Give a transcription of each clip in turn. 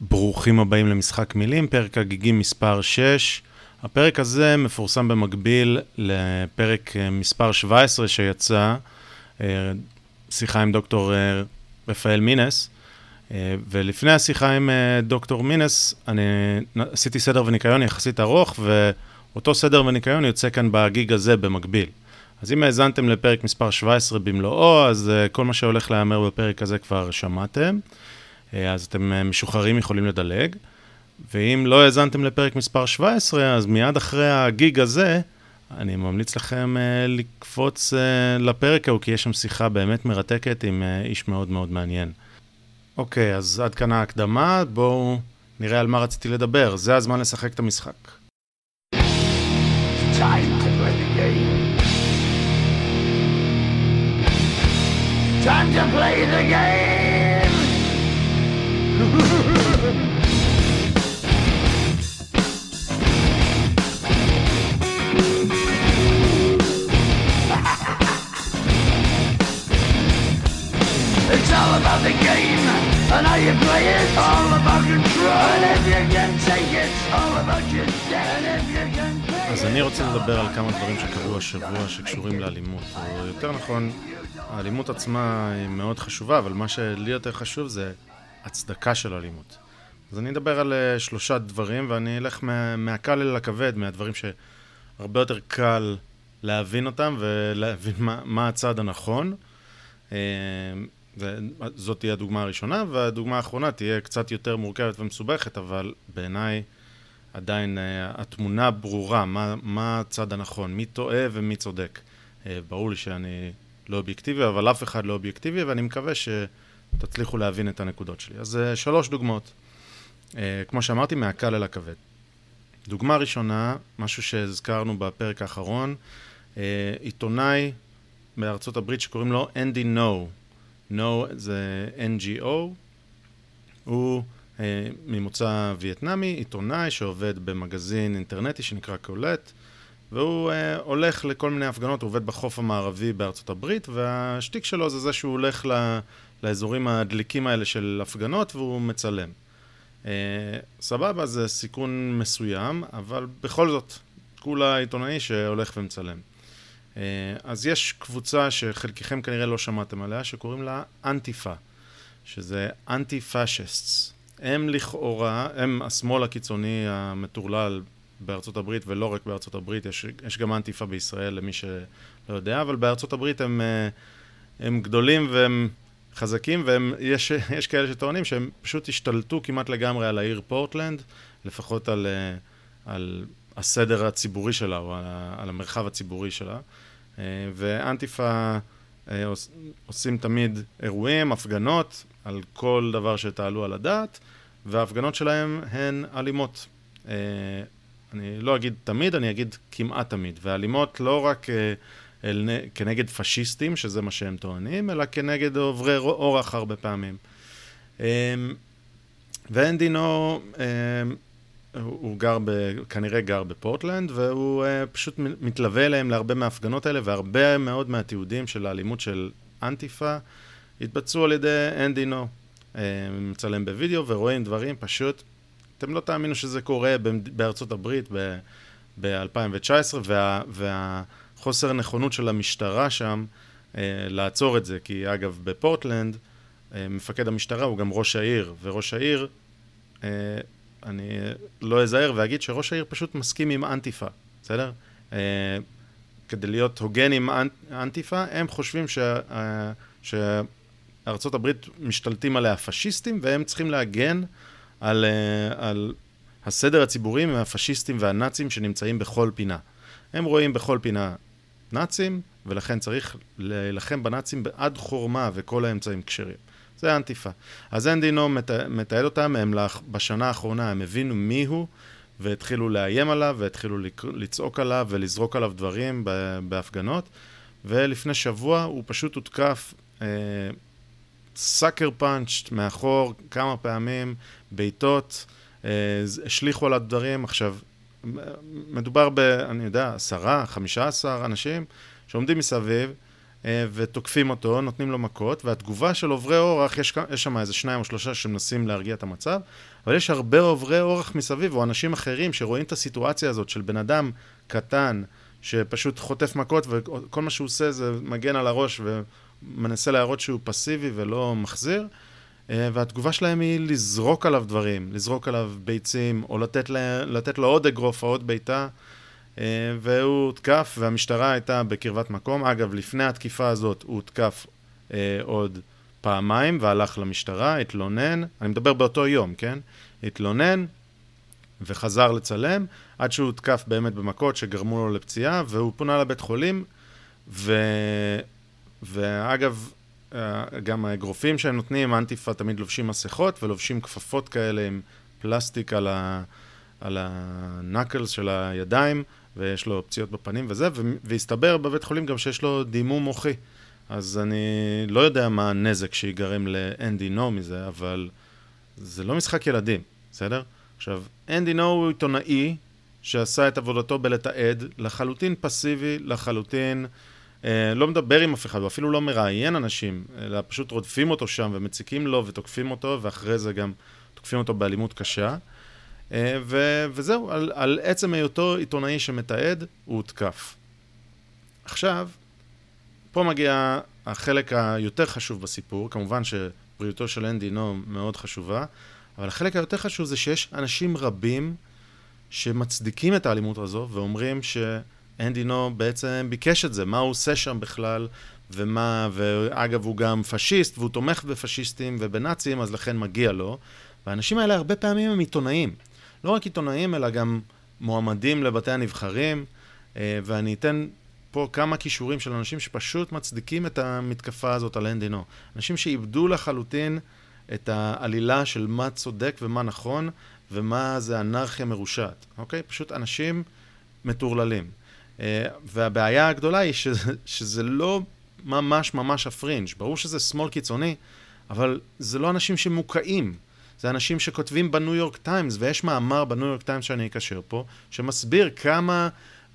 ברוכים הבאים למשחק מילים, פרק הגיגים מספר 6. הפרק הזה מפורסם במקביל לפרק אה, מספר 17 שיצא, אה, שיחה עם דוקטור אה, רפאל מינס. ולפני השיחה עם דוקטור מינס, אני עשיתי סדר וניקיון יחסית ארוך, ואותו סדר וניקיון יוצא כאן בגיג הזה במקביל. אז אם האזנתם לפרק מספר 17 במלואו, אז כל מה שהולך להיאמר בפרק הזה כבר שמעתם. אה, אז אתם אה, משוחררים, יכולים לדלג. ואם לא האזנתם לפרק מספר 17, אז מיד אחרי הגיג הזה, אני ממליץ לכם uh, לקפוץ לפרק ההוא, כי יש שם שיחה באמת מרתקת עם איש מאוד מאוד מעניין. אוקיי, אז עד כאן ההקדמה, בואו נראה על מה רציתי לדבר. זה הזמן לשחק את המשחק. Time to play the game. Time to play the game. רוצה לדבר על כמה דברים שקרו השבוע שקשורים לאלימות. או יותר נכון, האלימות עצמה היא מאוד חשובה, אבל מה שלי יותר חשוב זה הצדקה של אלימות. אז אני אדבר על uh, שלושה דברים, ואני אלך מה, מהקל אל הכבד, מהדברים שהרבה יותר קל להבין אותם ולהבין מה, מה הצד הנכון. Uh, זאת תהיה הדוגמה הראשונה, והדוגמה האחרונה תהיה קצת יותר מורכבת ומסובכת, אבל בעיניי עדיין uh, התמונה ברורה, מה, מה הצד הנכון, מי טועה ומי צודק. Uh, ברור לי שאני לא אובייקטיבי, אבל אף אחד לא אובייקטיבי, ואני מקווה ש... תצליחו להבין את הנקודות שלי. אז uh, שלוש דוגמאות. כמו שאמרתי, מהקל אל הכבד. דוגמה ראשונה, משהו שהזכרנו בפרק האחרון, עיתונאי בארצות הברית שקוראים לו אנדי נו. נו זה NGO, הוא ממוצא וייטנאמי, עיתונאי שעובד במגזין אינטרנטי שנקרא קולט, והוא uh, הולך לכל מיני הפגנות, הוא עובד בחוף המערבי בארצות הברית, והשטיק שלו זה זה שהוא הולך ל... לאזורים הדליקים האלה של הפגנות והוא מצלם. Uh, סבבה, זה סיכון מסוים, אבל בכל זאת, כולה עיתונאי שהולך ומצלם. Uh, אז יש קבוצה שחלקכם כנראה לא שמעתם עליה, שקוראים לה אנטיפה, שזה אנטי פאשיסטס. הם לכאורה, הם השמאל הקיצוני המטורלל בארצות הברית, ולא רק בארצות הברית, יש, יש גם אנטיפה בישראל למי שלא יודע, אבל בארצות הברית הם, אה, הם גדולים והם חזקים, ויש כאלה שטוענים שהם פשוט השתלטו כמעט לגמרי על העיר פורטלנד, לפחות על, אה, על הסדר הציבורי שלה, או על, על המרחב הציבורי שלה. אה, ואנטיפה עושים תמיד אירועים, הפגנות, על כל דבר שתעלו על הדעת, וההפגנות שלהם הן אלימות. אני לא אגיד תמיד, אני אגיד כמעט תמיד. ואלימות לא רק... אל, כנגד פשיסטים, שזה מה שהם טוענים, אלא כנגד עוברי אורח הרבה פעמים. אמ, ואנדינו, אמ, הוא גר, ב, כנראה גר בפורטלנד, והוא אה, פשוט מתלווה אליהם להרבה מההפגנות האלה, והרבה מאוד מהתיעודים של האלימות של אנטיפה התבצעו על ידי אנדינו. אמ, מצלם בווידאו ורואים דברים פשוט, אתם לא תאמינו שזה קורה בארצות הברית ב-2019, וה... וה חוסר נכונות של המשטרה שם אה, לעצור את זה, כי אגב בפורטלנד אה, מפקד המשטרה הוא גם ראש העיר, וראש העיר, אה, אני לא אזהר ואגיד שראש העיר פשוט מסכים עם אנטיפה, בסדר? אה, כדי להיות הוגן עם אנ, אנטיפה, הם חושבים ש, אה, הברית משתלטים עליה פשיסטים, והם צריכים להגן על, אה, על הסדר הציבורי מהפשיסטים והנאצים שנמצאים בכל פינה. הם רואים בכל פינה נאצים, ולכן צריך להילחם בנאצים בעד חורמה וכל האמצעים כשרים. זה האנטיפה. אז אין דינו מתעד אותם, הם בשנה האחרונה הם הבינו מי הוא, והתחילו לאיים עליו, והתחילו לצעוק עליו ולזרוק עליו דברים בהפגנות, ולפני שבוע הוא פשוט הותקף סאקר פאנצ'ט מאחור כמה פעמים, בעיטות, אה, השליכו עליו דברים. עכשיו, מדובר ב, אני יודע, עשרה, חמישה עשר אנשים שעומדים מסביב, אה, ותוקפים אותו, נותנים לו מכות, והתגובה של עוברי אורח, יש, יש שם איזה שניים או שלושה שמנסים להרגיע את המצב, אבל יש הרבה עוברי אורח מסביב, או אנשים אחרים שרואים את הסיטואציה הזאת של בן אדם קטן, שפשוט חוטף מכות, וכל מה שהוא עושה זה מגן על הראש ומנסה להראות שהוא פסיבי ולא מחזיר. אה, והתגובה שלהם היא לזרוק עליו דברים, לזרוק עליו ביצים, או לתת, לה, לתת לו עוד אגרוף או עוד בעיטה. אה, והוא הותקף, והמשטרה הייתה בקרבת מקום. אגב, לפני התקיפה הזאת הוא הותקף אה, עוד פעמיים, והלך למשטרה, התלונן, אני מדבר באותו יום, כן? התלונן, וחזר לצלם, עד שהוא הותקף באמת במכות שגרמו לו לפציעה, והוא פונה לבית חולים, ו... ואגב, אה, גם האגרופים שהם נותנים, אנטיפה תמיד לובשים מסכות ולובשים כפפות כאלה עם פלסטיק על, ה... על הנקלס של הידיים, ויש לו פציעות בפנים וזה, והסתבר בבית חולים גם שיש לו דימום מוחי. אז אני לא יודע מה הנזק שיגרם לאנדי נו מזה, אבל זה לא משחק ילדים, בסדר? עכשיו, אנדי נו הוא עיתונאי שעשה את עבודתו בלתעד, לחלוטין פסיבי, לחלוטין אה, לא מדבר עם אף אחד, הוא אפילו לא מראיין אנשים, אלא פשוט רודפים אותו שם ומציקים לו ותוקפים אותו, ואחרי זה גם תוקפים אותו באלימות קשה. אה, ו- וזהו, על, על עצם היותו עיתונאי שמתעד, הוא הותקף. עכשיו, פה מגיע החלק היותר חשוב בסיפור, כמובן שבריאותו של אנדי נו מאוד חשובה, אבל החלק היותר חשוב זה שיש אנשים רבים שמצדיקים את האלימות הזו ואומרים שאנדי נו בעצם ביקש את זה, מה הוא עושה שם בכלל, ומה, ואגב הוא גם פשיסט והוא תומך בפשיסטים ובנאצים, אז לכן מגיע לו. והאנשים האלה הרבה פעמים הם עיתונאים. לא רק עיתונאים, אלא גם מועמדים לבתי הנבחרים, אה, ואני אתן פה כמה כישורים של אנשים שפשוט מצדיקים את המתקפה הזאת על אנדינו. אנשים שאיבדו לחלוטין את העלילה של מה צודק ומה נכון, ומה זה אנרכיה מרושעת, אוקיי? פשוט אנשים מטורללים. אה, והבעיה הגדולה היא שזה, שזה לא ממש ממש הפרינג'. ברור שזה שמאל קיצוני, אבל זה לא אנשים שמוקעים. זה אנשים שכותבים בניו יורק טיימס, ויש מאמר בניו יורק טיימס שאני אקשר פה, שמסביר כמה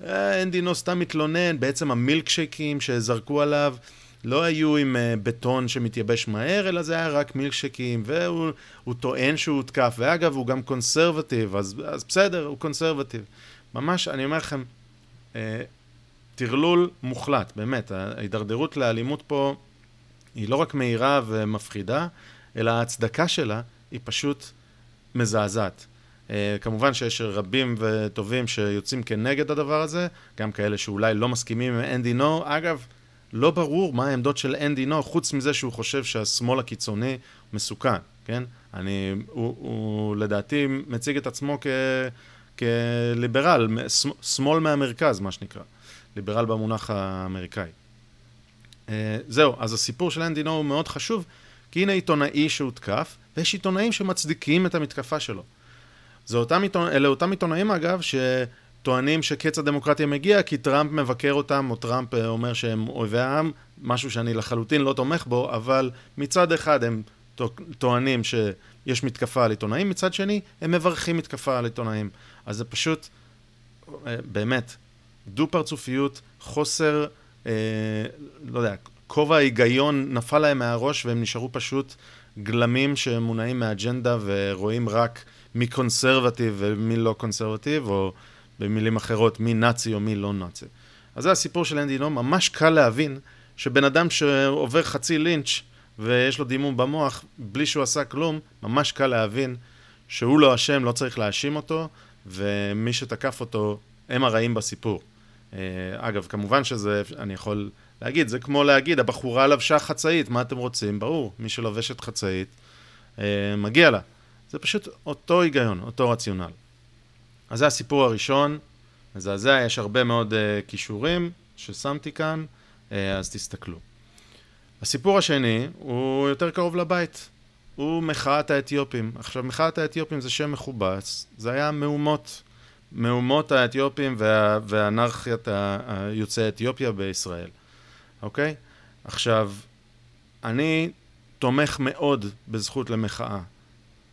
אה, אנדי נו סתם מתלונן, בעצם המילקשייקים שזרקו עליו לא היו עם אה, בטון שמתייבש מהר, אלא זה היה רק מילקשייקים, והוא טוען שהוא הותקף, ואגב, הוא גם conservative, אז, אז בסדר, הוא conservative. ממש, אני אומר לכם, טרלול מוחלט, באמת, ההידרדרות לאלימות פה היא לא רק מהירה ומפחידה, אלא ההצדקה שלה היא פשוט מזעזעת. Uh, כמובן שיש רבים וטובים שיוצאים כנגד הדבר הזה, גם כאלה שאולי לא מסכימים עם אנדי נו. אגב, לא ברור מה העמדות של אנדי נו, חוץ מזה שהוא חושב שהשמאל הקיצוני מסוכן, כן? אני, הוא, הוא לדעתי מציג את עצמו כ, כליברל, שמאל מהמרכז, מה שנקרא. ליברל במונח האמריקאי. Uh, זהו, אז הסיפור של אנדי נו הוא מאוד חשוב, כי הנה עיתונאי שהותקף, ויש עיתונאים שמצדיקים את המתקפה שלו. אותם עיתונא... אלה אותם עיתונאים אגב, שטוענים שקץ הדמוקרטיה מגיע כי טראמפ מבקר אותם, או טראמפ אה, אומר שהם אויבי העם, משהו שאני לחלוטין לא תומך בו, אבל מצד אחד הם טוענים שיש מתקפה על עיתונאים, מצד שני הם מברכים מתקפה על עיתונאים. אז זה פשוט, אה, באמת, דו-פרצופיות, חוסר, אה, לא יודע, כובע ההיגיון נפל להם מהראש והם נשארו פשוט גלמים שמונעים מאג'נדה ורואים רק מי קונסרבטיב ומי לא קונסרבטיב, או במילים אחרות, מי נאצי או מי לא נאצי. אז זה הסיפור של אנדי נו, ממש קל להבין שבן אדם שעובר חצי לינץ' ויש לו דימום במוח, בלי שהוא עשה כלום, ממש קל להבין שהוא לא אשם, לא צריך להאשים אותו, ומי שתקף אותו הם הרעים בסיפור. אה, אגב, כמובן שזה, אני יכול להגיד, זה כמו להגיד, הבחורה לבשה חצאית, מה אתם רוצים? ברור, מי שלובשת חצאית, אה, מגיע לה. זה פשוט אותו היגיון, אותו רציונל. אז זה הסיפור הראשון, מזעזע, יש הרבה מאוד uh, כישורים ששמתי כאן, אז תסתכלו. הסיפור השני הוא יותר קרוב לבית, הוא מחאת האתיופים. עכשיו, מחאת האתיופים זה שם מכובס, זה היה מהומות, מהומות האתיופים וה, ואנרכיית יוצאי אתיופיה בישראל, אוקיי? עכשיו, אני תומך מאוד בזכות למחאה.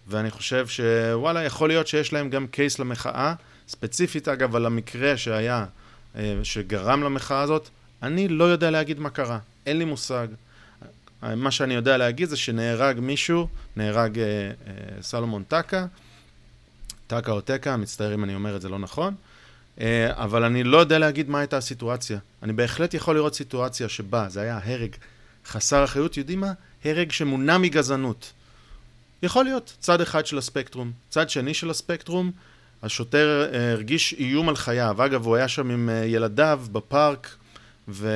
ואני חושב שוואלה, יכול להיות שיש להם גם קייס למחאה, ספציפית אגב על המקרה שהיה, אה, שגרם למחאה הזאת, אני לא יודע להגיד מה קרה. אין לי מושג. מה שאני יודע להגיד זה שנהרג מישהו, נהרג אה, אה, סלומון טקה, טקה או טקה, מצטער אם אני אומר את זה לא נכון, אה, אבל אני לא יודע להגיד מה הייתה הסיטואציה. אני בהחלט יכול לראות סיטואציה שבה זה היה הרג חסר אחריות, יודעים מה? הרג שמונע מגזענות. יכול להיות צד אחד של הספקטרום. צד שני של הספקטרום, השוטר אה, הרגיש איום על חייו. אגב, הוא היה שם עם אה, ילדיו בפארק, ו...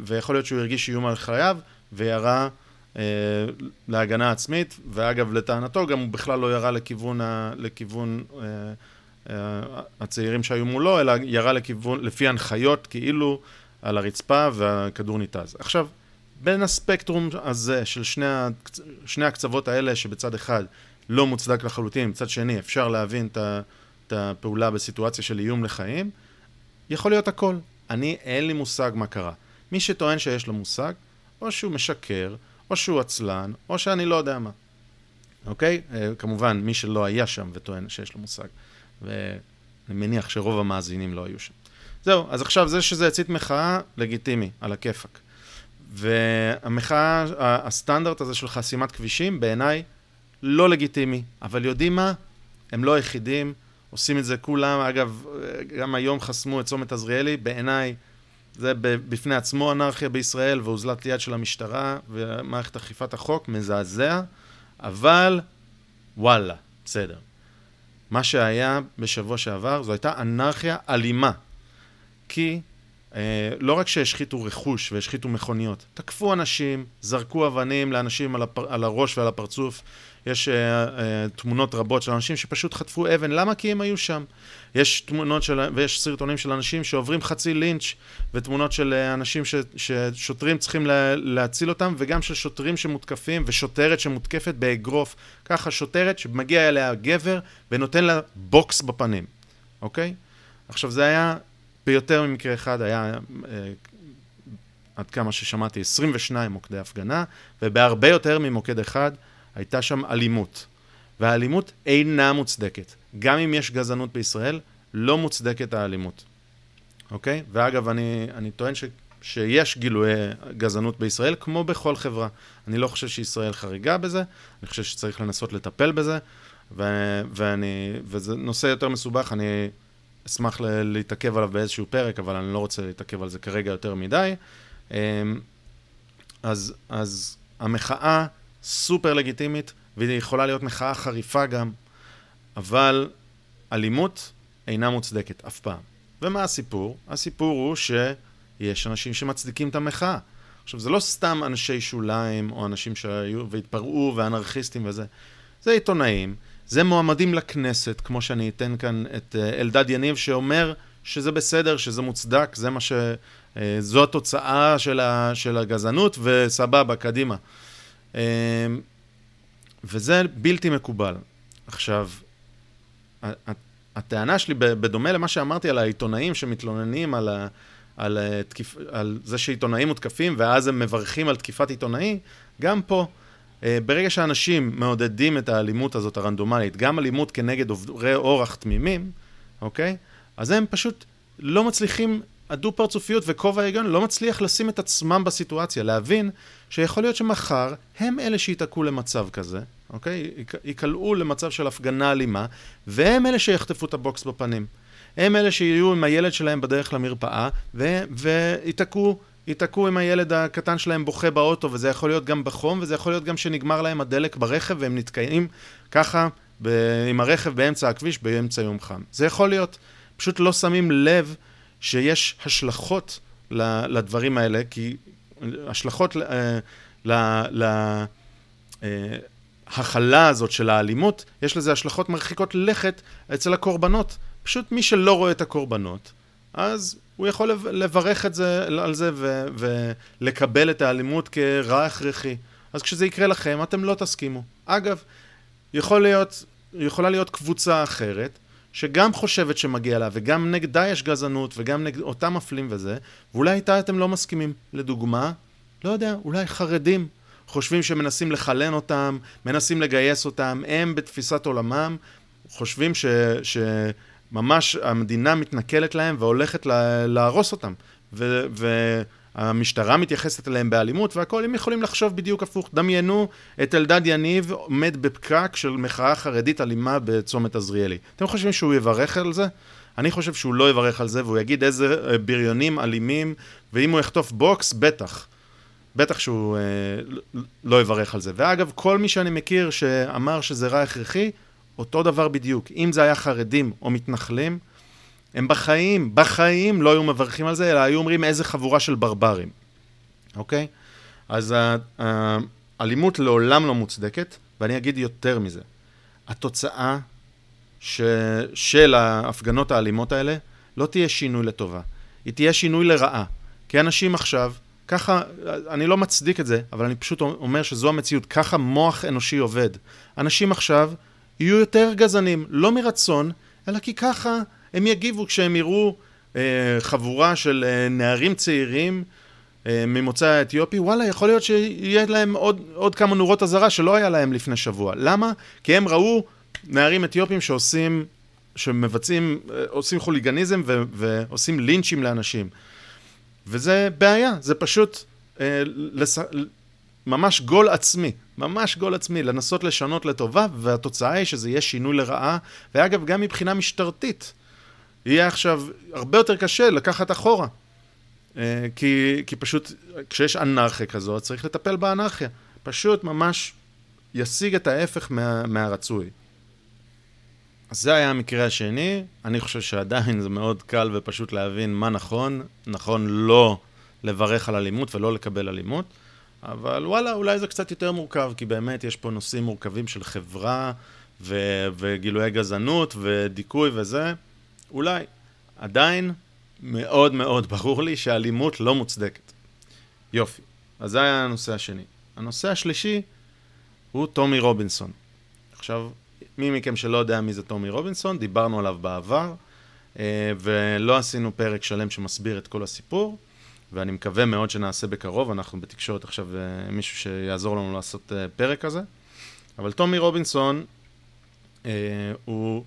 ויכול להיות שהוא הרגיש איום על חייו, וירה אה, להגנה עצמית, ואגב, לטענתו, גם הוא בכלל לא ירה לכיוון, ה... לכיוון אה, אה, הצעירים שהיו מולו, אלא ירה לכיוון, לפי הנחיות, כאילו, על הרצפה, והכדור ניתז. עכשיו, בין הספקטרום הזה של שני. שני הקצוות האלה, שבצד אחד לא מוצדק לחלוטין, מצד שני אפשר להבין. את הפעולה בסיטואציה של איום לחיים, יכול להיות הכל. אני, אין לי מושג מה קרה. מי שטוען שיש לו מושג, או שהוא משקר, או שהוא עצלן, או שאני לא יודע מה. אוקיי? אה, כמובן, מי שלא היה שם וטוען שיש לו מושג. ואני מניח שרוב המאזינים לא היו שם. זהו, אז עכשיו זה שזה הצית מחאה, לגיטימי, על הכיפאק. והמחאה, הסטנדרט הזה של חסימת כבישים, בעיניי לא לגיטימי. אבל יודעים מה? הם לא היחידים, עושים את זה כולם. אגב, גם היום חסמו את צומת עזריאלי, בעיניי זה בפני עצמו אנרכיה בישראל ואוזלת יד של המשטרה ומערכת אכיפת החוק, מזעזע, אבל וואלה, בסדר. מה שהיה בשבוע שעבר, זו הייתה אנרכיה אלימה. כי אה, לא רק שהשחיתו רכוש והשחיתו מכוניות, תקפו אנשים, זרקו אבנים לאנשים על, הפר, על הראש ועל הפרצוף. יש אה, אה, תמונות רבות של אנשים שפשוט חטפו אבן, למה? כי הם היו שם. יש תמונות של, ויש סרטונים של אנשים שעוברים חצי לינץ', ותמונות של אה, אנשים ש, ששוטרים צריכים לה, להציל אותם, וגם של שוטרים שמותקפים, ושוטרת שמותקפת באגרוף. ככה שוטרת שמגיע אליה גבר ונותן לה בוקס בפנים, אוקיי? עכשיו זה היה ביותר ממקרה אחד היה, אה, עד כמה ששמעתי, 22 מוקדי הפגנה, ובהרבה יותר ממוקד אחד הייתה שם אלימות. והאלימות אינה מוצדקת. גם אם יש גזענות בישראל, לא מוצדקת האלימות. אוקיי? ואגב, אני, אני טוען ש, שיש גילויי גזענות בישראל, כמו בכל חברה. אני לא חושב שישראל חריגה בזה, אני חושב שצריך לנסות לטפל בזה, ו, ואני, וזה נושא יותר מסובך, אני אשמח להתעכב עליו באיזשהו פרק, אבל אני לא רוצה להתעכב על זה כרגע יותר מדי. אמ, אז, אז המחאה סופר לגיטימית, והיא יכולה להיות מחאה חריפה גם, אבל אלימות אינה מוצדקת אף פעם. ומה הסיפור? הסיפור הוא שיש אנשים שמצדיקים את המחאה. עכשיו, זה לא סתם אנשי שוליים, או אנשים שהיו והתפרעו, ואנרכיסטים וזה. זה עיתונאים זה מועמדים לכנסת, כמו שאני אתן כאן את אה, אלדד יניב, שאומר שזה בסדר, שזה מוצדק, זה מה ש... אה, זו התוצאה של, ה... של הגזענות, וסבבה, קדימה. אה, וזה בלתי מקובל. עכשיו, הטענה שלי, בדומה למה שאמרתי על העיתונאים שמתלוננים על, ה, על, תקיפ, על זה שעיתונאים מותקפים ואז הם מברכים על תקיפת עיתונאי, גם פה אה, ברגע שאנשים מעודדים את האלימות הזאת הרנדומלית, גם אלימות כנגד עוברי אורח תמימים, אוקיי? אז הם פשוט לא מצליחים, הדו-פרצופיות וכובע ההיגיון לא מצליח לשים את עצמם בסיטואציה, להבין שיכול להיות שמחר הם אלה שייתקעו למצב כזה, אוקיי? ייקלעו למצב של הפגנה אלימה, והם אלה שיחטפו את הבוקס בפנים. הם אלה שיהיו עם הילד שלהם בדרך למרפאה, וייתקעו ייתקעו עם הילד הקטן שלהם בוכה באוטו, וזה יכול להיות גם בחום, וזה יכול להיות גם שנגמר להם הדלק ברכב, והם נתקעים ככה ב- עם הרכב באמצע הכביש באמצע יום חם. זה יכול להיות. פשוט לא שמים לב שיש השלכות לדברים האלה, כי השלכות להכלה אה, הזאת של האלימות, יש לזה השלכות מרחיקות לכת אצל הקורבנות. פשוט מי שלא רואה את הקורבנות, אז הוא יכול לברך את זה, על זה ו, ולקבל את האלימות כרע הכרחי. אז כשזה יקרה לכם, אתם לא תסכימו. אגב, יכול להיות, יכולה להיות קבוצה אחרת, שגם חושבת שמגיע לה, וגם נגדה יש גזענות, וגם נגד אותם מפלים וזה, ואולי איתה אתם לא מסכימים. לדוגמה, לא יודע, אולי חרדים חושבים שמנסים לחלן אותם, מנסים לגייס אותם, הם בתפיסת עולמם חושבים ש... ש ממש המדינה מתנכלת להם והולכת להרוס אותם. המשטרה מתייחסת אליהם באלימות והכל, הם יכולים לחשוב בדיוק הפוך. דמיינו את אלדד יניב עומד בפקק של מחאה חרדית אלימה בצומת עזריאלי. אתם חושבים שהוא יברך על זה? אני חושב שהוא לא יברך על זה, והוא יגיד איזה אה, בריונים אלימים, ואם הוא יחטוף בוקס, בטח. בטח שהוא אה, לא יברך על זה. ואגב, כל מי שאני מכיר שאמר שזה רע הכרחי, אותו דבר בדיוק. אם זה היה חרדים או מתנחלים, הם בחיים, בחיים לא היו מברכים על זה, אלא היו אומרים איזה חבורה של ברברים, אוקיי? אז האלימות לעולם לא מוצדקת, ואני אגיד יותר מזה. התוצאה ש... של ההפגנות האלימות האלה לא תהיה שינוי לטובה, היא תהיה שינוי לרעה. כי אנשים עכשיו, ככה, אני לא מצדיק את זה, אבל אני פשוט אומר שזו המציאות, ככה מוח אנושי עובד. אנשים עכשיו יהיו יותר גזענים, לא מרצון, אלא כי ככה הם יגיבו כשהם יראו אה, חבורה של אה, נערים צעירים אה, ממוצא האתיופי, וואלה, יכול להיות שיהיה להם עוד, עוד כמה נורות אזהרה שלא היה להם לפני שבוע. למה? כי הם ראו נערים אתיופים שעושים, שמבצעים, אה, עושים חוליגניזם ו, ועושים לינצ'ים לאנשים. וזה בעיה, זה פשוט אה, לס... ממש גול עצמי, ממש גול עצמי, לנסות לשנות לטובה, והתוצאה היא שזה יהיה שינוי לרעה, ואגב, גם מבחינה משטרתית. יהיה עכשיו הרבה יותר קשה לקחת אחורה. אה, כי, כי פשוט כשיש אנרכיה כזאת, צריך לטפל באנרכיה. פשוט ממש ישיג את ההפך מה, מהרצוי. אז זה היה המקרה השני. אני חושב שעדיין זה מאוד קל ופשוט להבין מה נכון. נכון לא לברך על אלימות ולא לקבל אלימות, אבל וואלה, אולי זה קצת יותר מורכב, כי באמת יש פה נושאים מורכבים של חברה ו- וגילויי גזענות ודיכוי וזה. אולי. עדיין מאוד מאוד ברור לי שאלימות לא מוצדקת. יופי. אז זה היה הנושא השני. הנושא השלישי הוא טומי רובינסון. עכשיו, מי מכם שלא יודע מי זה טומי רובינסון, דיברנו עליו בעבר, אה, ולא עשינו פרק שלם שמסביר את כל הסיפור, ואני מקווה מאוד שנעשה בקרוב, אנחנו בתקשורת עכשיו אה, מישהו שיעזור לנו לעשות אה, פרק כזה. אבל טומי רובינסון הוא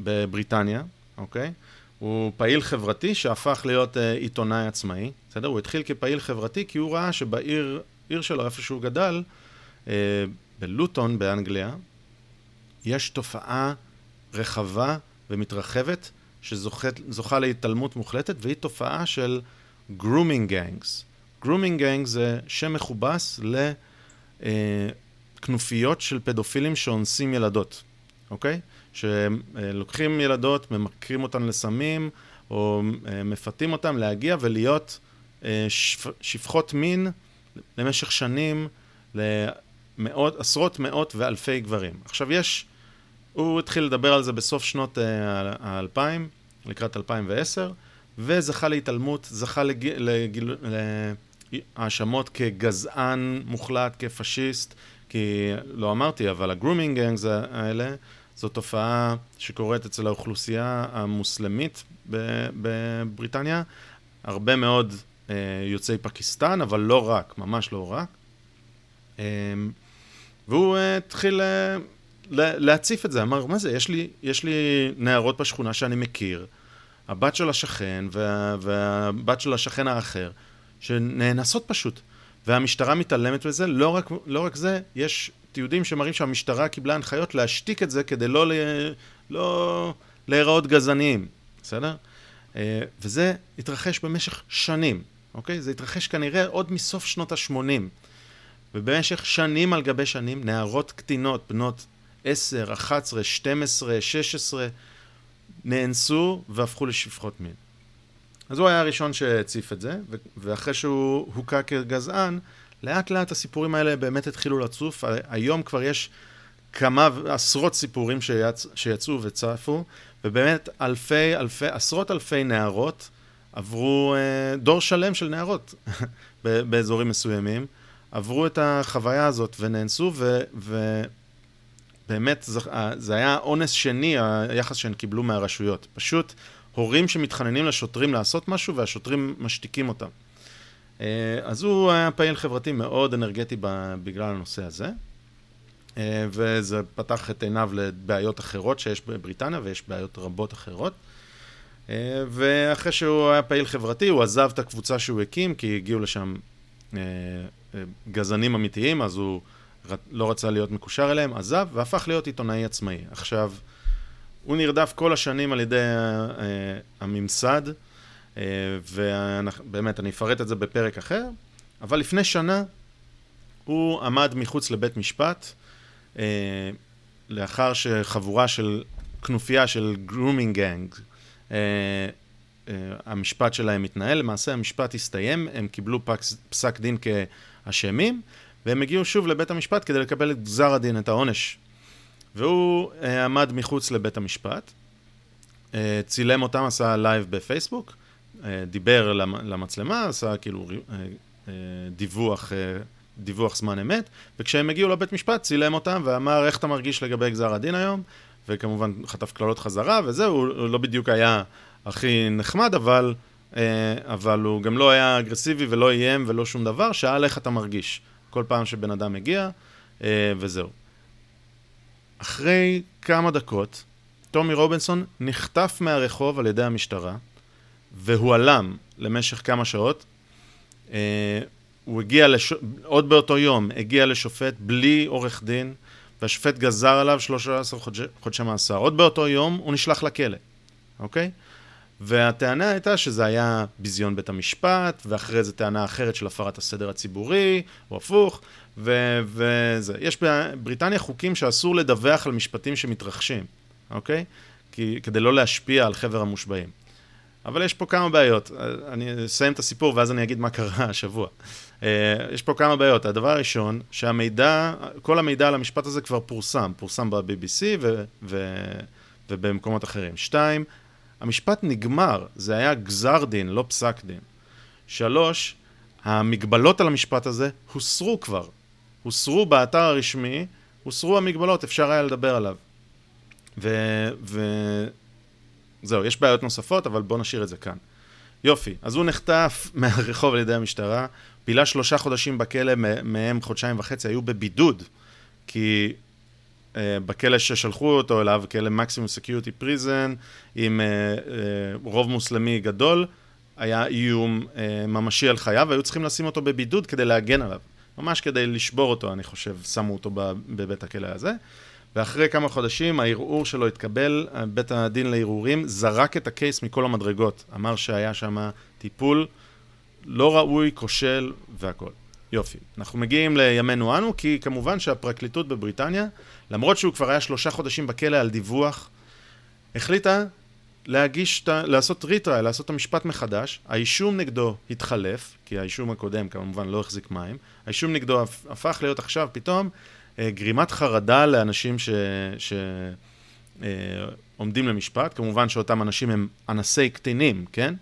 בבריטניה, אוקיי? הוא פעיל חברתי שהפך להיות uh, עיתונאי עצמאי, בסדר? הוא התחיל כפעיל חברתי כי הוא ראה שבעיר עיר שלו, איפה שהוא גדל, uh, בלוטון באנגליה, יש תופעה רחבה ומתרחבת שזוכה להתעלמות מוחלטת, והיא תופעה של grooming gangs. Grooming gangs זה שם מכובס לכנופיות של פדופילים שאונסים ילדות, אוקיי? שלוקחים ילדות, ממכרים אותן לסמים, או אה, מפתים אותן להגיע ולהיות אה, שפחות מין למשך שנים למאות, עשרות, מאות ואלפי גברים. עכשיו יש, הוא התחיל לדבר על זה בסוף שנות אה, האלפיים, לקראת 2010, וזכה להתעלמות, זכה להאשמות כגזען מוחלט, כפשיסט, כי לא אמרתי, אבל הגרומינג גנגס האלה זו תופעה שקורית אצל האוכלוסייה המוסלמית בבריטניה, הרבה מאוד אה, יוצאי פקיסטן, אבל לא רק, ממש לא רק. אה, והוא אה, התחיל אה, להציף את זה, אמר, מה זה, יש לי, יש לי נערות בשכונה שאני מכיר, הבת של השכן וה, והבת של השכן האחר, שנאנסות פשוט. והמשטרה מתעלמת מזה, לא רק, לא רק זה, יש תיעודים שמראים שהמשטרה קיבלה הנחיות להשתיק את זה כדי לא, לא להיראות גזעניים, בסדר? אה, וזה התרחש במשך שנים, אוקיי? זה התרחש כנראה עוד מסוף שנות ה-80. ובמשך שנים על גבי שנים, נערות קטינות, בנות 10, 11, 12, 16, נאנסו והפכו לשפחות מין. אז הוא היה הראשון שהציף את זה, ואחרי שהוא הוכה כגזען, לאט לאט הסיפורים האלה באמת התחילו לצוף. היום כבר יש כמה, עשרות סיפורים שיצ... שיצאו וצפו, ובאמת אלפי, אלפי, עשרות אלפי נערות עברו, אה, דור שלם של נערות באזורים מסוימים, עברו את החוויה הזאת ונאנסו, ו... ובאמת זה, זה היה אונס שני, היחס שהן קיבלו מהרשויות. פשוט הורים שמתחננים לשוטרים לעשות משהו והשוטרים משתיקים אותם. אה, אז הוא היה פעיל חברתי מאוד אנרגטי בגלל הנושא הזה, אה, וזה פתח את עיניו לבעיות אחרות שיש בבריטניה, ויש בעיות רבות אחרות. ואחרי שהוא היה פעיל חברתי, הוא עזב את הקבוצה שהוא הקים, כי הגיעו לשם גזענים אמיתיים, אז הוא לא רצה להיות מקושר אליהם, עזב והפך להיות עיתונאי עצמאי. עכשיו, הוא נרדף כל השנים על ידי הממסד, ובאמת, אני אפרט את זה בפרק אחר, אבל לפני שנה הוא עמד מחוץ לבית משפט, לאחר שחבורה של כנופיה של grooming gang, המשפט שלהם מתנהל, למעשה המשפט הסתיים, הם קיבלו פס, פסק דין כאשמים, והם הגיעו שוב לבית המשפט כדי לקבל את גזר הדין, את העונש. והוא עמד מחוץ לבית המשפט, צילם אותם, עשה לייב בפייסבוק, דיבר למצלמה, עשה כאילו uh, uh, דיווח, דיווח זמן אמת, וכשהם הגיעו לבית משפט צילם אותם ואמר איך אתה מרגיש לגבי גזר הדין היום, וכמובן חטף קללות חזרה וזהו, הוא לא בדיוק היה הכי נחמד, אבל, אבל הוא גם לא היה אגרסיבי ולא איים ולא שום דבר, שאל איך אתה מרגיש. כל פעם שבן אדם מגיע, אה, וזהו. אחרי כמה דקות, טומי רובינסון נחטף מהרחוב על ידי המשטרה, והועלם למשך כמה שעות. אה, הוא הגיע, לש... עוד באותו יום, הגיע לשופט בלי עורך דין, והשופט גזר עליו 13 חודשי, חודשי מאסר. עוד באותו יום הוא נשלח לכלא, אוקיי? והטענה הייתה שזה היה ביזיון בית המשפט, ואחרי זה טענה אחרת של הפרת הסדר הציבורי, או הפוך, ו- וזה. יש בבריטניה חוקים שאסור לדווח על משפטים שמתרחשים, אוקיי? כי, כדי לא להשפיע על חבר המושבעים. אבל יש פה כמה בעיות. אני אסיים את הסיפור ואז אני אגיד מה קרה השבוע. אה, יש פה כמה בעיות. הדבר הראשון, שהמידע, כל המידע על המשפט הזה כבר פורסם. פורסם ב-BBC ו- ו- ובמקומות אחרים. שתיים, המשפט נגמר, זה היה גזר דין, לא פסק דין. שלוש, המגבלות על המשפט הזה הוסרו כבר. הוסרו באתר הרשמי, הוסרו המגבלות, אפשר היה לדבר עליו. ו... זהו, יש בעיות נוספות, אבל בואו נשאיר את זה כאן. יופי, אז הוא נחטף מהרחוב על ידי המשטרה, בילה שלושה חודשים בכלא, מהם חודשיים וחצי היו בבידוד, כי אה, בכלא ששלחו אותו אליו, כלא maximum security prison, עם אה, אה, רוב מוסלמי גדול, היה איום אה, ממשי על חייו, והיו צריכים לשים אותו בבידוד כדי להגן עליו. ממש כדי לשבור אותו, אני חושב, שמו אותו בבית הכלא הזה. ואחרי כמה חודשים הערעור שלו התקבל, בית הדין לערעורים זרק את הקייס מכל המדרגות. אמר שהיה שם טיפול לא ראוי, כושל והכל. יופי. אנחנו מגיעים לימינו אנו, כי כמובן שהפרקליטות בבריטניה, למרות שהוא כבר היה שלושה חודשים בכלא על דיווח, החליטה להגיש, לעשות ריטריי, לעשות את המשפט מחדש. האישום נגדו התחלף, כי האישום הקודם כמובן לא החזיק מים. האישום נגדו הפך להיות עכשיו פתאום גרימת חרדה לאנשים שעומדים אה, למשפט. כמובן שאותם אנשים הם אנסי קטינים, כן?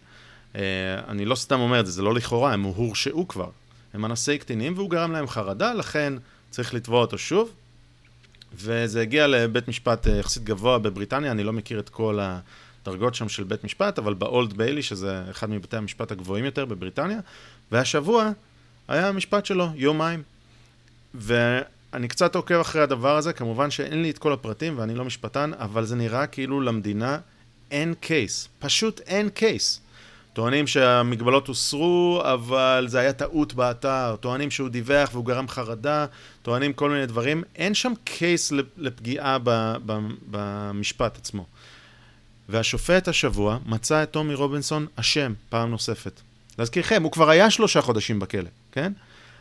אה, אני לא סתם אומר את זה, זה לא לכאורה, הם הורשעו כבר. הם אנסי קטינים והוא גרם להם חרדה, לכן צריך לתבוע אותו שוב. וזה הגיע לבית משפט אה, יחסית גבוה בבריטניה, אני לא מכיר את כל הדרגות שם של בית משפט, אבל באולד ביילי, שזה אחד מבתי המשפט הגבוהים יותר בבריטניה, והשבוע היה המשפט שלו, יומיים. ואני קצת עוקב אחרי הדבר הזה, כמובן שאין לי את כל הפרטים ואני לא משפטן, אבל זה נראה כאילו למדינה אין קייס, פשוט אין קייס. טוענים שהמגבלות הוסרו, אבל זה היה טעות באתר, טוענים שהוא דיווח והוא גרם חרדה, טוענים כל מיני דברים. אין שם קייס לפגיעה במשפט עצמו. והשופט השבוע מצא את טומי רובינסון אשם פעם נוספת. להזכירכם, הוא כבר היה שלושה חודשים בכלא, כן?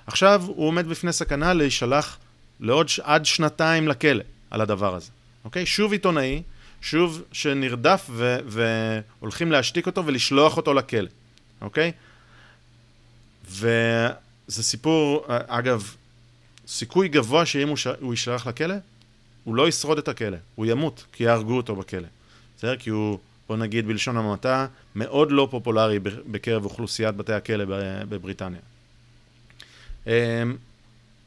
עכשיו הוא עומד בפני סכנה להישלח לעוד עד שנתיים לכלא על הדבר הזה, אוקיי? שוב עיתונאי שוב שנרדף ו- והולכים להשתיק אותו ולשלוח אותו לכלא, אוקיי? וזה סיפור, אגב, סיכוי גבוה שאם הוא, ש... הוא יישלח לכלא, הוא לא ישרוד את הכלא, הוא ימות, כי יהרגו אותו בכלא. בסדר? כי הוא, בוא נגיד בלשון המעטה, מאוד לא פופולרי בקרב אוכלוסיית בתי הכלא בבריטניה. אמ,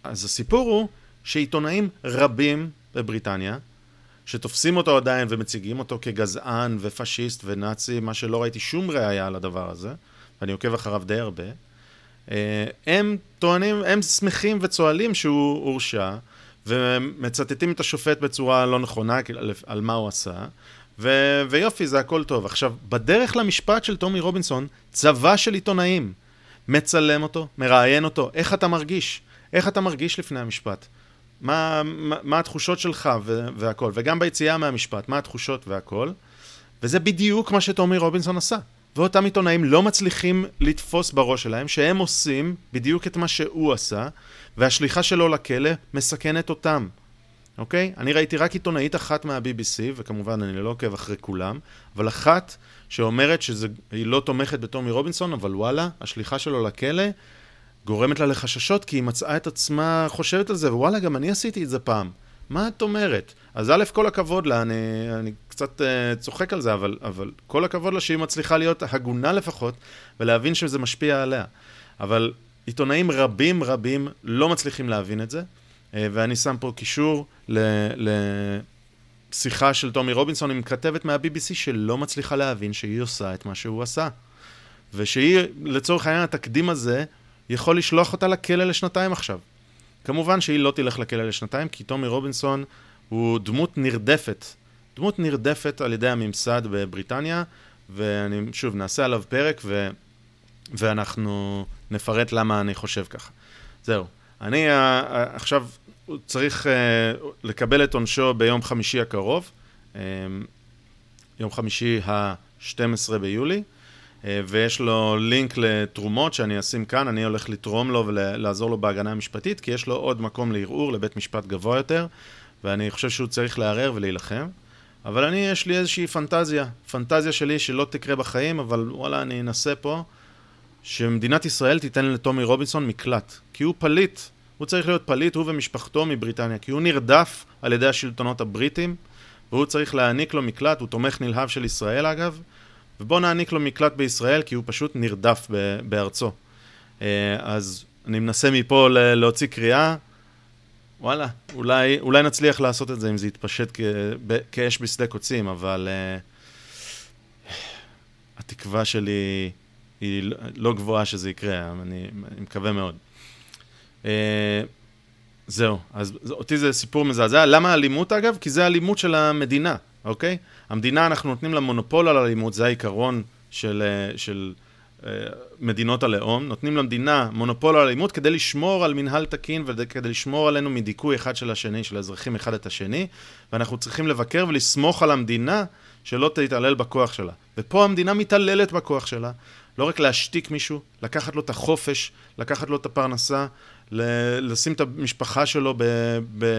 אז הסיפור הוא שעיתונאים רבים בבריטניה שתופסים אותו עדיין ומציגים אותו כגזען ופשיסט ונאצי, מה שלא ראיתי שום ראייה לדבר הזה, ואני עוקב אחריו די הרבה. אה, הם טוענים, הם שמחים וצוהלים שהוא הורשע, ומצטטים את השופט בצורה לא נכונה על מה הוא עשה, ו- ויופי, זה הכל טוב. עכשיו, בדרך למשפט של טומי רובינסון, צבא של עיתונאים מצלם אותו, מראיין אותו, איך אתה מרגיש? איך אתה מרגיש לפני המשפט? מה, מה, מה התחושות שלך ו- והכל, וגם ביציאה מהמשפט, מה התחושות והכל. וזה בדיוק מה שטומי רובינסון עשה. ואותם עיתונאים לא מצליחים לתפוס בראש שלהם שהם עושים בדיוק את מה שהוא עשה, והשליחה שלו לכלא מסכנת אותם. אוקיי? אני ראיתי רק עיתונאית אחת מה-BBC, וכמובן אני לא עוקב אחרי כולם, אבל אחת שאומרת שהיא לא תומכת בטומי רובינסון, אבל וואלה, השליחה שלו לכלא גורמת לה לחששות, כי היא מצאה את עצמה חושבת על זה, ווואלה, גם אני עשיתי את זה פעם. מה את אומרת? אז א', כל הכבוד לה, אני, אני קצת uh, צוחק על זה, אבל, אבל כל הכבוד לה שהיא מצליחה להיות הגונה לפחות, ולהבין שזה משפיע עליה. אבל עיתונאים רבים רבים לא מצליחים להבין את זה, uh, ואני שם פה קישור לשיחה של טומי רובינסון עם כתבת מה-BBC שלא מצליחה להבין שהיא עושה את מה שהוא עשה. ושהיא, לצורך העניין, התקדים הזה יכול לשלוח אותה לכלא לשנתיים עכשיו. כמובן שהיא לא תלך לכלא לשנתיים, כי טומי רובינסון הוא דמות נרדפת. דמות נרדפת על ידי הממסד בבריטניה, ואני, שוב, נעשה עליו פרק, ו, ואנחנו נפרט למה אני חושב ככה. זהו. אני uh, עכשיו צריך uh, לקבל את עונשו ביום חמישי הקרוב, יום חמישי ה-12 ביולי. אה, ויש לו לינק לתרומות שאני אשים כאן, אני הולך לתרום לו ולעזור לו בהגנה המשפטית, כי יש לו עוד מקום לערעור לבית משפט גבוה יותר, ואני חושב שהוא צריך לערער ולהילחם. אבל אני, יש לי איזושהי פנטזיה, פנטזיה שלי שלא תקרה בחיים, אבל וואלה, אני אנסה פה, שמדינת ישראל תיתן לטומי רובינסון מקלט, כי הוא פליט, הוא צריך להיות פליט, הוא ומשפחתו מבריטניה, כי הוא נרדף על ידי השלטונות הבריטים, והוא צריך להעניק לו מקלט, הוא תומך נלהב של ישראל אגב, ובואו נעניק לו מקלט בישראל, כי הוא פשוט נרדף בארצו. אה, אז אני מנסה מפה להוציא קריאה, וואלה, אולי, אולי נצליח לעשות את זה אם זה יתפשט כ, כאש בשדה קוצים, אבל uh, התקווה שלי היא לא, גבוהה שזה יקרה, אני, אני מקווה מאוד. Uh, זהו, אז אותי זה סיפור מזעזע. למה אלימות אגב? כי זה אלימות של המדינה. אוקיי? המדינה, אנחנו נותנים לה מונופול על אלימות, זה העיקרון של, אה, של uh, מדינות הלאום. נותנים למדינה מונופול על אלימות כדי לשמור על מנהל תקין וכדי לשמור עלינו מדיכוי אחד של השני, של האזרחים אחד את השני, ואנחנו צריכים לבקר ולסמוך על המדינה שלא תתעלל בכוח שלה. ופה המדינה מתעללת בכוח שלה. לא רק להשתיק מישהו, לקחת לו את החופש, לקחת לו את הפרנסה, לשים את המשפחה שלו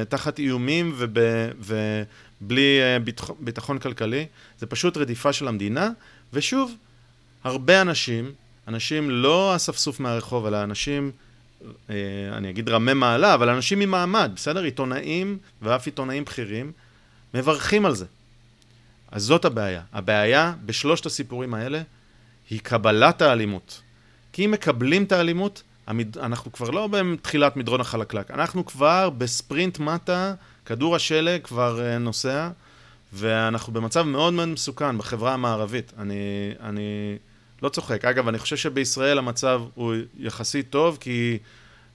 תחת איומים וב, ובלי אה, ביטחון כלכלי, זה פשוט רדיפה של המדינה, ושוב, הרבה אנשים, אנשים לא אספסוף מהרחוב, אלא אנשים, אה, אני אגיד רמי מעלה, אבל אנשים ממעמד, בסדר? עיתונאים ואף עיתונאים בכירים, מברכים על זה. אז זאת הבעיה. הבעיה בשלושת הסיפורים האלה היא קבלת האלימות. כי אם מקבלים את האלימות. אנחנו כבר לא בתחילת מדרון החלקלק, אנחנו כבר בספרינט מטה, כדור השלג כבר uh, נוסע, ואנחנו במצב מאוד מאוד מסוכן בחברה המערבית. אני, אני לא צוחק. אגב, אני חושב שבישראל המצב הוא יחסית טוב, כי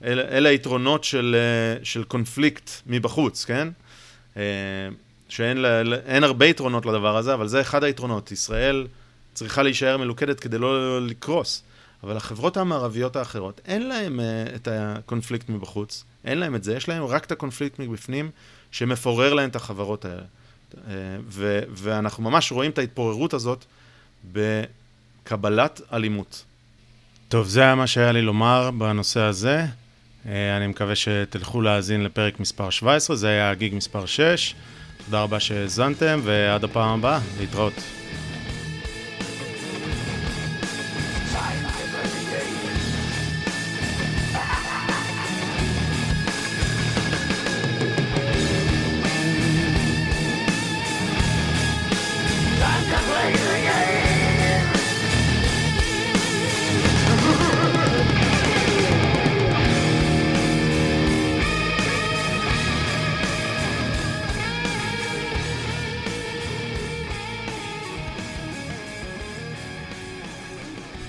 אל, אלה היתרונות של, uh, של קונפליקט מבחוץ, כן? Uh, שאין הרבה יתרונות לדבר הזה, אבל זה אחד היתרונות. ישראל צריכה להישאר מלוכדת כדי לא לקרוס. אבל החברות המערביות האחרות, אין להן את הקונפליקט מבחוץ, אין להן את זה, יש להן רק את הקונפליקט מבפנים, שמפורר להן את החברות האלה. ו- ואנחנו ממש רואים את ההתפוררות הזאת בקבלת אלימות. טוב, זה היה מה שהיה לי לומר בנושא הזה. Uh, אני מקווה שתלכו להאזין לפרק מספר 17, זה היה הגיג מספר 6. תודה רבה שהאזנתם, ועד הפעם הבאה, להתראות.